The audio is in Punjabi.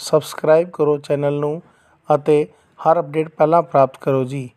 ਸਬਸਕ੍ਰਾਈਬ ਕਰੋ ਚੈਨਲ ਨੂੰ ਅਤੇ ਹਰ ਅਪਡੇਟ ਪਹਿਲਾਂ ਪ੍ਰਾਪਤ ਕਰੋ ਜੀ।